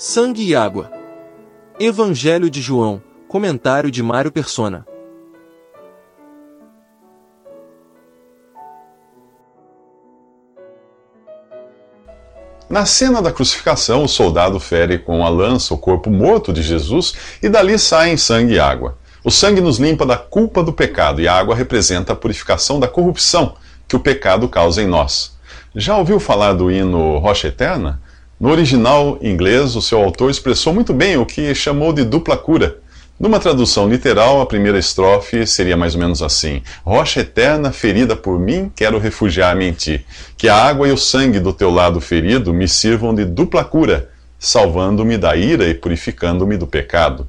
Sangue e água. Evangelho de João, comentário de Mário Persona. Na cena da crucificação, o soldado fere com a lança o corpo morto de Jesus e dali saem sangue e água. O sangue nos limpa da culpa do pecado e a água representa a purificação da corrupção que o pecado causa em nós. Já ouviu falar do hino Rocha Eterna? No original inglês, o seu autor expressou muito bem o que chamou de dupla cura. Numa tradução literal, a primeira estrofe seria mais ou menos assim: Rocha eterna, ferida por mim, quero refugiar-me em ti. Que a água e o sangue do teu lado ferido me sirvam de dupla cura, salvando-me da ira e purificando-me do pecado.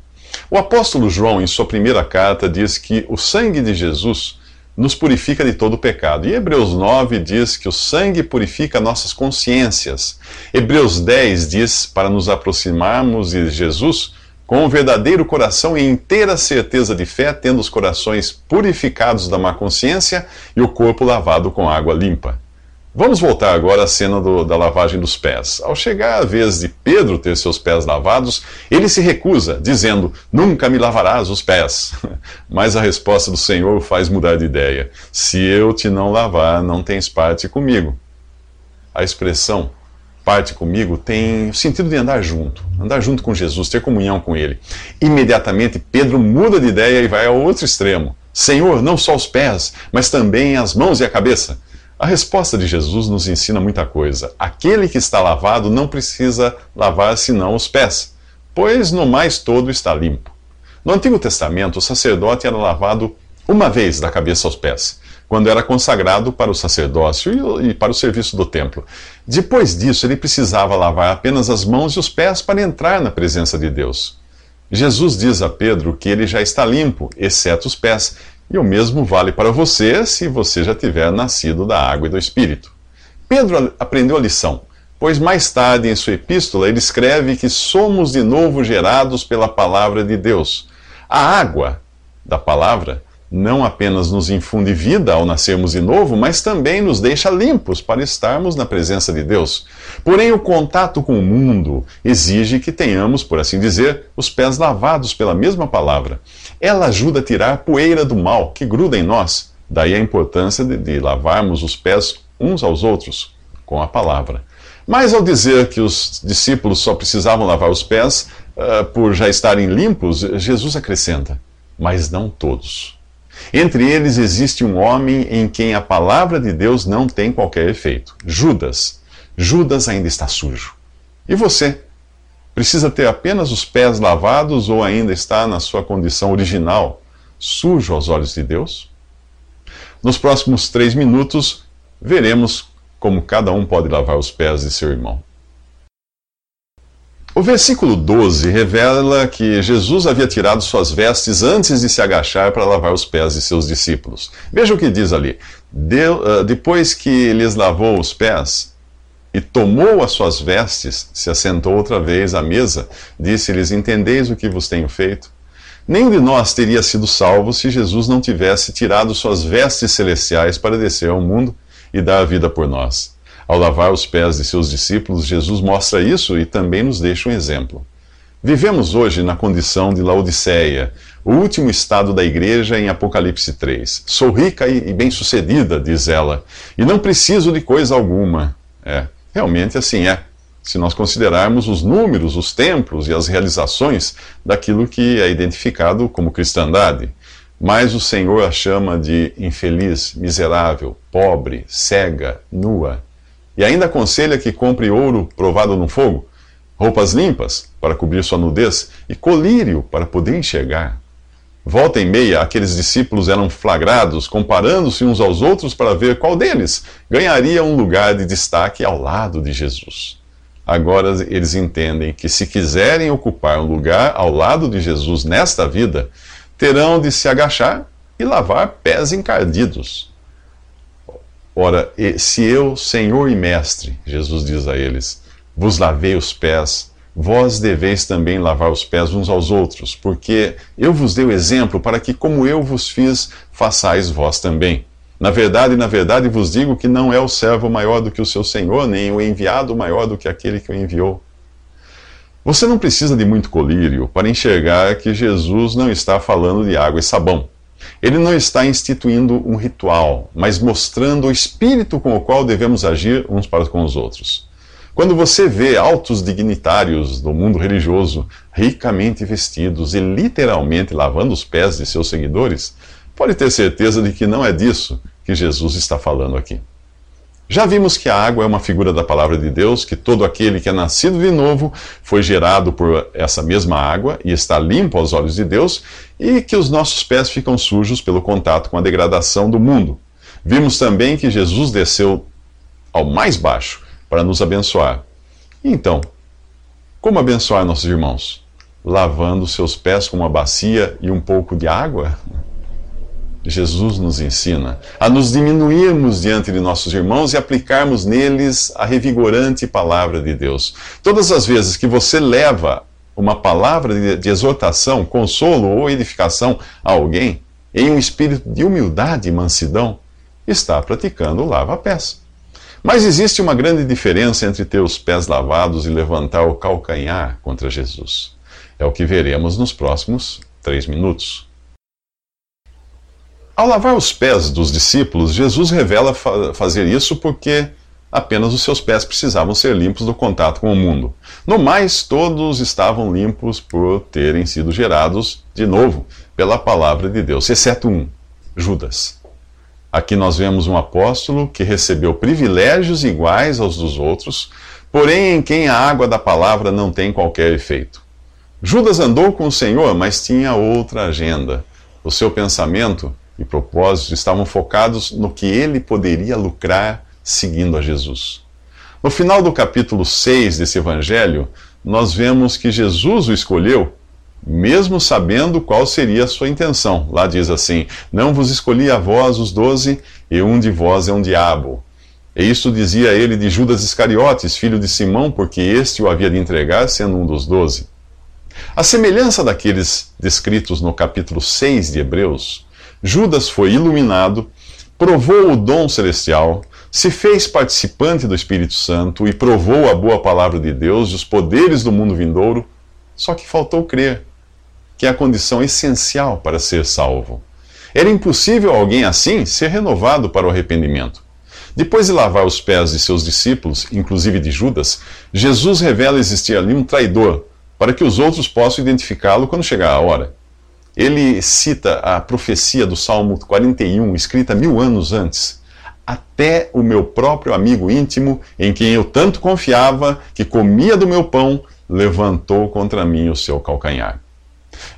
O apóstolo João, em sua primeira carta, diz que o sangue de Jesus nos purifica de todo pecado. E Hebreus 9 diz que o sangue purifica nossas consciências. Hebreus 10 diz para nos aproximarmos de Jesus com um verdadeiro coração e inteira certeza de fé, tendo os corações purificados da má consciência e o corpo lavado com água limpa. Vamos voltar agora à cena do, da lavagem dos pés. Ao chegar a vez de Pedro ter seus pés lavados, ele se recusa, dizendo: Nunca me lavarás os pés. Mas a resposta do Senhor o faz mudar de ideia: Se eu te não lavar, não tens parte comigo. A expressão parte comigo tem o sentido de andar junto, andar junto com Jesus, ter comunhão com Ele. Imediatamente Pedro muda de ideia e vai ao outro extremo. Senhor, não só os pés, mas também as mãos e a cabeça. A resposta de Jesus nos ensina muita coisa. Aquele que está lavado não precisa lavar senão os pés, pois no mais todo está limpo. No Antigo Testamento, o sacerdote era lavado uma vez da cabeça aos pés quando era consagrado para o sacerdócio e para o serviço do templo. Depois disso, ele precisava lavar apenas as mãos e os pés para entrar na presença de Deus. Jesus diz a Pedro que ele já está limpo, exceto os pés, e o mesmo vale para você se você já tiver nascido da água e do Espírito. Pedro aprendeu a lição, pois mais tarde em sua epístola ele escreve que somos de novo gerados pela palavra de Deus. A água da palavra não apenas nos infunde vida ao nascermos de novo, mas também nos deixa limpos para estarmos na presença de Deus. Porém, o contato com o mundo exige que tenhamos, por assim dizer, os pés lavados pela mesma palavra. Ela ajuda a tirar a poeira do mal que gruda em nós. Daí a importância de, de lavarmos os pés uns aos outros com a palavra. Mas ao dizer que os discípulos só precisavam lavar os pés uh, por já estarem limpos, Jesus acrescenta: mas não todos. Entre eles existe um homem em quem a palavra de Deus não tem qualquer efeito: Judas. Judas ainda está sujo. E você? Precisa ter apenas os pés lavados ou ainda está na sua condição original, sujo aos olhos de Deus? Nos próximos três minutos, veremos como cada um pode lavar os pés de seu irmão. O versículo 12 revela que Jesus havia tirado suas vestes antes de se agachar para lavar os pés de seus discípulos. Veja o que diz ali. uh, depois que lhes lavou os pés e tomou as suas vestes, se assentou outra vez à mesa, disse-lhes: Entendeis o que vos tenho feito? Nenhum de nós teria sido salvo se Jesus não tivesse tirado suas vestes celestiais para descer ao mundo e dar a vida por nós. Ao lavar os pés de seus discípulos, Jesus mostra isso e também nos deixa um exemplo. Vivemos hoje na condição de Laodiceia, o último estado da igreja em Apocalipse 3. Sou rica e bem-sucedida, diz ela, e não preciso de coisa alguma. É, realmente assim é, se nós considerarmos os números, os templos e as realizações daquilo que é identificado como cristandade. Mas o Senhor a chama de infeliz, miserável, pobre, cega, nua. E ainda aconselha que compre ouro provado no fogo, roupas limpas para cobrir sua nudez e colírio para poder enxergar. Volta e meia, aqueles discípulos eram flagrados comparando-se uns aos outros para ver qual deles ganharia um lugar de destaque ao lado de Jesus. Agora eles entendem que se quiserem ocupar um lugar ao lado de Jesus nesta vida, terão de se agachar e lavar pés encardidos. Ora, se eu, Senhor e Mestre, Jesus diz a eles, vos lavei os pés, vós deveis também lavar os pés uns aos outros, porque eu vos dei o exemplo para que, como eu vos fiz, façais vós também. Na verdade, na verdade vos digo que não é o servo maior do que o seu senhor, nem o enviado maior do que aquele que o enviou. Você não precisa de muito colírio para enxergar que Jesus não está falando de água e sabão. Ele não está instituindo um ritual, mas mostrando o espírito com o qual devemos agir uns para com os outros. Quando você vê altos dignitários do mundo religioso ricamente vestidos e literalmente lavando os pés de seus seguidores, pode ter certeza de que não é disso que Jesus está falando aqui. Já vimos que a água é uma figura da palavra de Deus, que todo aquele que é nascido de novo foi gerado por essa mesma água e está limpo aos olhos de Deus, e que os nossos pés ficam sujos pelo contato com a degradação do mundo. Vimos também que Jesus desceu ao mais baixo para nos abençoar. Então, como abençoar nossos irmãos? Lavando seus pés com uma bacia e um pouco de água? Jesus nos ensina a nos diminuirmos diante de nossos irmãos e aplicarmos neles a revigorante palavra de Deus. Todas as vezes que você leva uma palavra de exortação, consolo ou edificação a alguém, em um espírito de humildade e mansidão, está praticando o lava-pés. Mas existe uma grande diferença entre ter os pés lavados e levantar o calcanhar contra Jesus. É o que veremos nos próximos três minutos. Ao lavar os pés dos discípulos, Jesus revela fa fazer isso porque apenas os seus pés precisavam ser limpos do contato com o mundo. No mais, todos estavam limpos por terem sido gerados de novo pela palavra de Deus, exceto um, Judas. Aqui nós vemos um apóstolo que recebeu privilégios iguais aos dos outros, porém em quem a água da palavra não tem qualquer efeito. Judas andou com o Senhor, mas tinha outra agenda. O seu pensamento e propósitos estavam focados no que ele poderia lucrar seguindo a Jesus. No final do capítulo 6 desse evangelho, nós vemos que Jesus o escolheu, mesmo sabendo qual seria a sua intenção. Lá diz assim: Não vos escolhi a vós os doze, e um de vós é um diabo. E isso dizia ele de Judas Iscariotes, filho de Simão, porque este o havia de entregar, sendo um dos doze. A semelhança daqueles descritos no capítulo 6 de Hebreus, Judas foi iluminado, provou o dom celestial, se fez participante do Espírito Santo e provou a boa palavra de Deus e os poderes do mundo vindouro, só que faltou crer, que é a condição essencial para ser salvo. Era impossível alguém assim ser renovado para o arrependimento. Depois de lavar os pés de seus discípulos, inclusive de Judas, Jesus revela existir ali um traidor, para que os outros possam identificá-lo quando chegar a hora ele cita a profecia do Salmo 41, escrita mil anos antes. Até o meu próprio amigo íntimo, em quem eu tanto confiava, que comia do meu pão, levantou contra mim o seu calcanhar.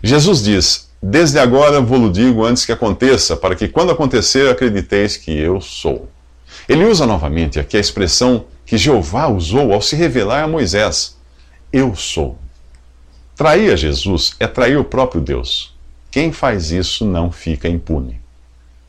Jesus diz: Desde agora vou-lo digo antes que aconteça, para que quando acontecer acrediteis que eu sou. Ele usa novamente aqui a expressão que Jeová usou ao se revelar a Moisés: Eu sou. Trair a Jesus é trair o próprio Deus. Quem faz isso não fica impune.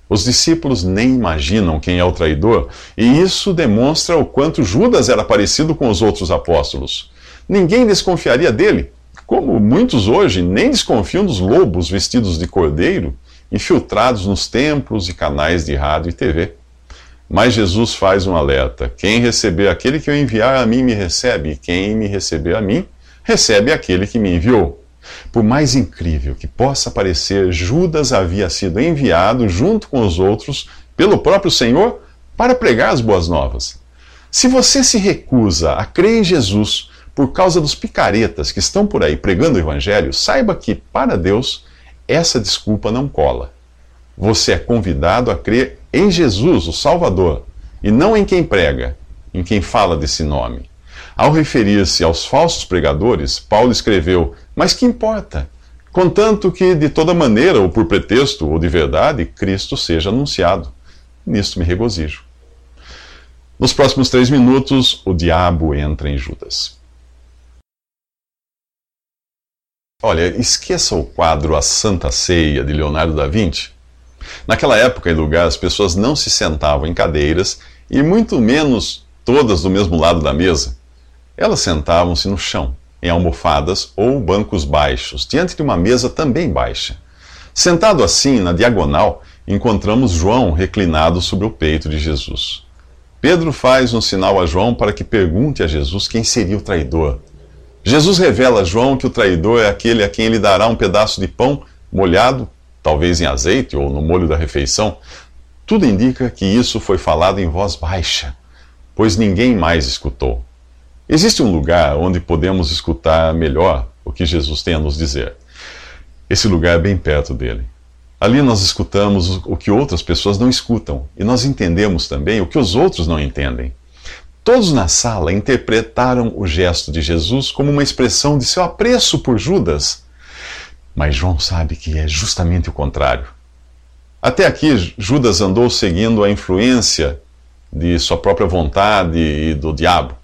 Os discípulos nem imaginam quem é o traidor, e isso demonstra o quanto Judas era parecido com os outros apóstolos. Ninguém desconfiaria dele, como muitos hoje nem desconfiam dos lobos vestidos de cordeiro, infiltrados nos templos e canais de rádio e TV. Mas Jesus faz um alerta: quem receber aquele que eu enviar a mim me recebe, e quem me receber a mim, recebe aquele que me enviou. Por mais incrível que possa parecer, Judas havia sido enviado junto com os outros pelo próprio Senhor para pregar as boas novas. Se você se recusa a crer em Jesus por causa dos picaretas que estão por aí pregando o Evangelho, saiba que, para Deus, essa desculpa não cola. Você é convidado a crer em Jesus, o Salvador, e não em quem prega, em quem fala desse nome. Ao referir-se aos falsos pregadores, Paulo escreveu: Mas que importa? Contanto que, de toda maneira, ou por pretexto, ou de verdade, Cristo seja anunciado. Nisto me regozijo. Nos próximos três minutos, o diabo entra em Judas. Olha, esqueça o quadro A Santa Ceia de Leonardo da Vinci. Naquela época e lugar, as pessoas não se sentavam em cadeiras e muito menos todas do mesmo lado da mesa. Elas sentavam-se no chão, em almofadas ou bancos baixos, diante de uma mesa também baixa. Sentado assim, na diagonal, encontramos João reclinado sobre o peito de Jesus. Pedro faz um sinal a João para que pergunte a Jesus quem seria o traidor. Jesus revela a João que o traidor é aquele a quem ele dará um pedaço de pão molhado, talvez em azeite ou no molho da refeição. Tudo indica que isso foi falado em voz baixa, pois ninguém mais escutou. Existe um lugar onde podemos escutar melhor o que Jesus tem a nos dizer. Esse lugar é bem perto dele. Ali nós escutamos o que outras pessoas não escutam e nós entendemos também o que os outros não entendem. Todos na sala interpretaram o gesto de Jesus como uma expressão de seu apreço por Judas. Mas João sabe que é justamente o contrário. Até aqui, Judas andou seguindo a influência de sua própria vontade e do diabo.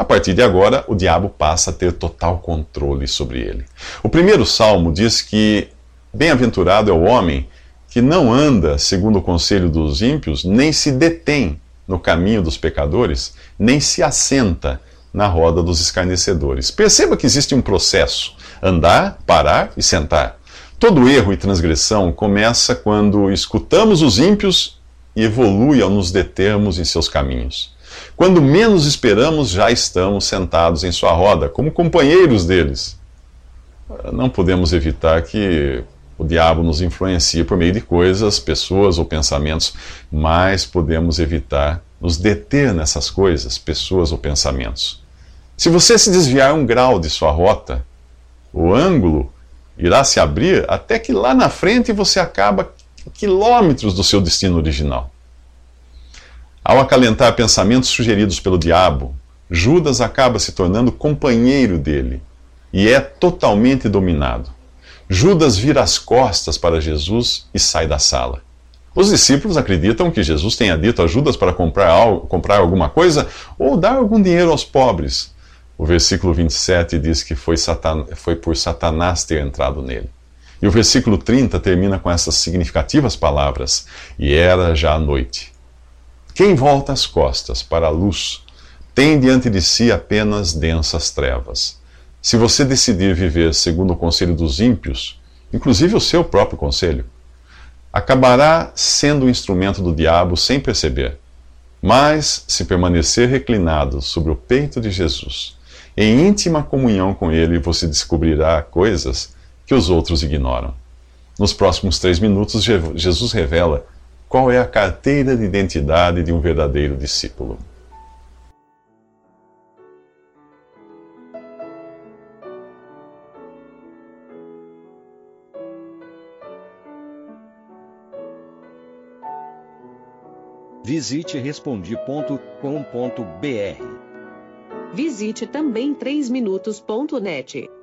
A partir de agora, o diabo passa a ter total controle sobre ele. O primeiro salmo diz que bem-aventurado é o homem que não anda segundo o conselho dos ímpios, nem se detém no caminho dos pecadores, nem se assenta na roda dos escarnecedores. Perceba que existe um processo: andar, parar e sentar. Todo erro e transgressão começa quando escutamos os ímpios e evolui ao nos determos em seus caminhos. Quando menos esperamos, já estamos sentados em sua roda, como companheiros deles. Não podemos evitar que o diabo nos influencia por meio de coisas, pessoas ou pensamentos, mas podemos evitar nos deter nessas coisas, pessoas ou pensamentos. Se você se desviar um grau de sua rota, o ângulo irá se abrir até que lá na frente você acaba quilômetros do seu destino original. Ao acalentar pensamentos sugeridos pelo diabo, Judas acaba se tornando companheiro dele e é totalmente dominado. Judas vira as costas para Jesus e sai da sala. Os discípulos acreditam que Jesus tenha dito a Judas para comprar, algo, comprar alguma coisa ou dar algum dinheiro aos pobres. O versículo 27 diz que foi, Satan, foi por Satanás ter entrado nele. E o versículo 30 termina com essas significativas palavras: E era já a noite. Quem volta as costas para a luz tem diante de si apenas densas trevas. Se você decidir viver segundo o conselho dos ímpios, inclusive o seu próprio conselho, acabará sendo um instrumento do diabo sem perceber. Mas, se permanecer reclinado sobre o peito de Jesus, em íntima comunhão com Ele, você descobrirá coisas que os outros ignoram. Nos próximos três minutos, Jesus revela qual é a carteira de identidade de um verdadeiro discípulo. Visite respondi.com.br. Visite também 3minutos.net.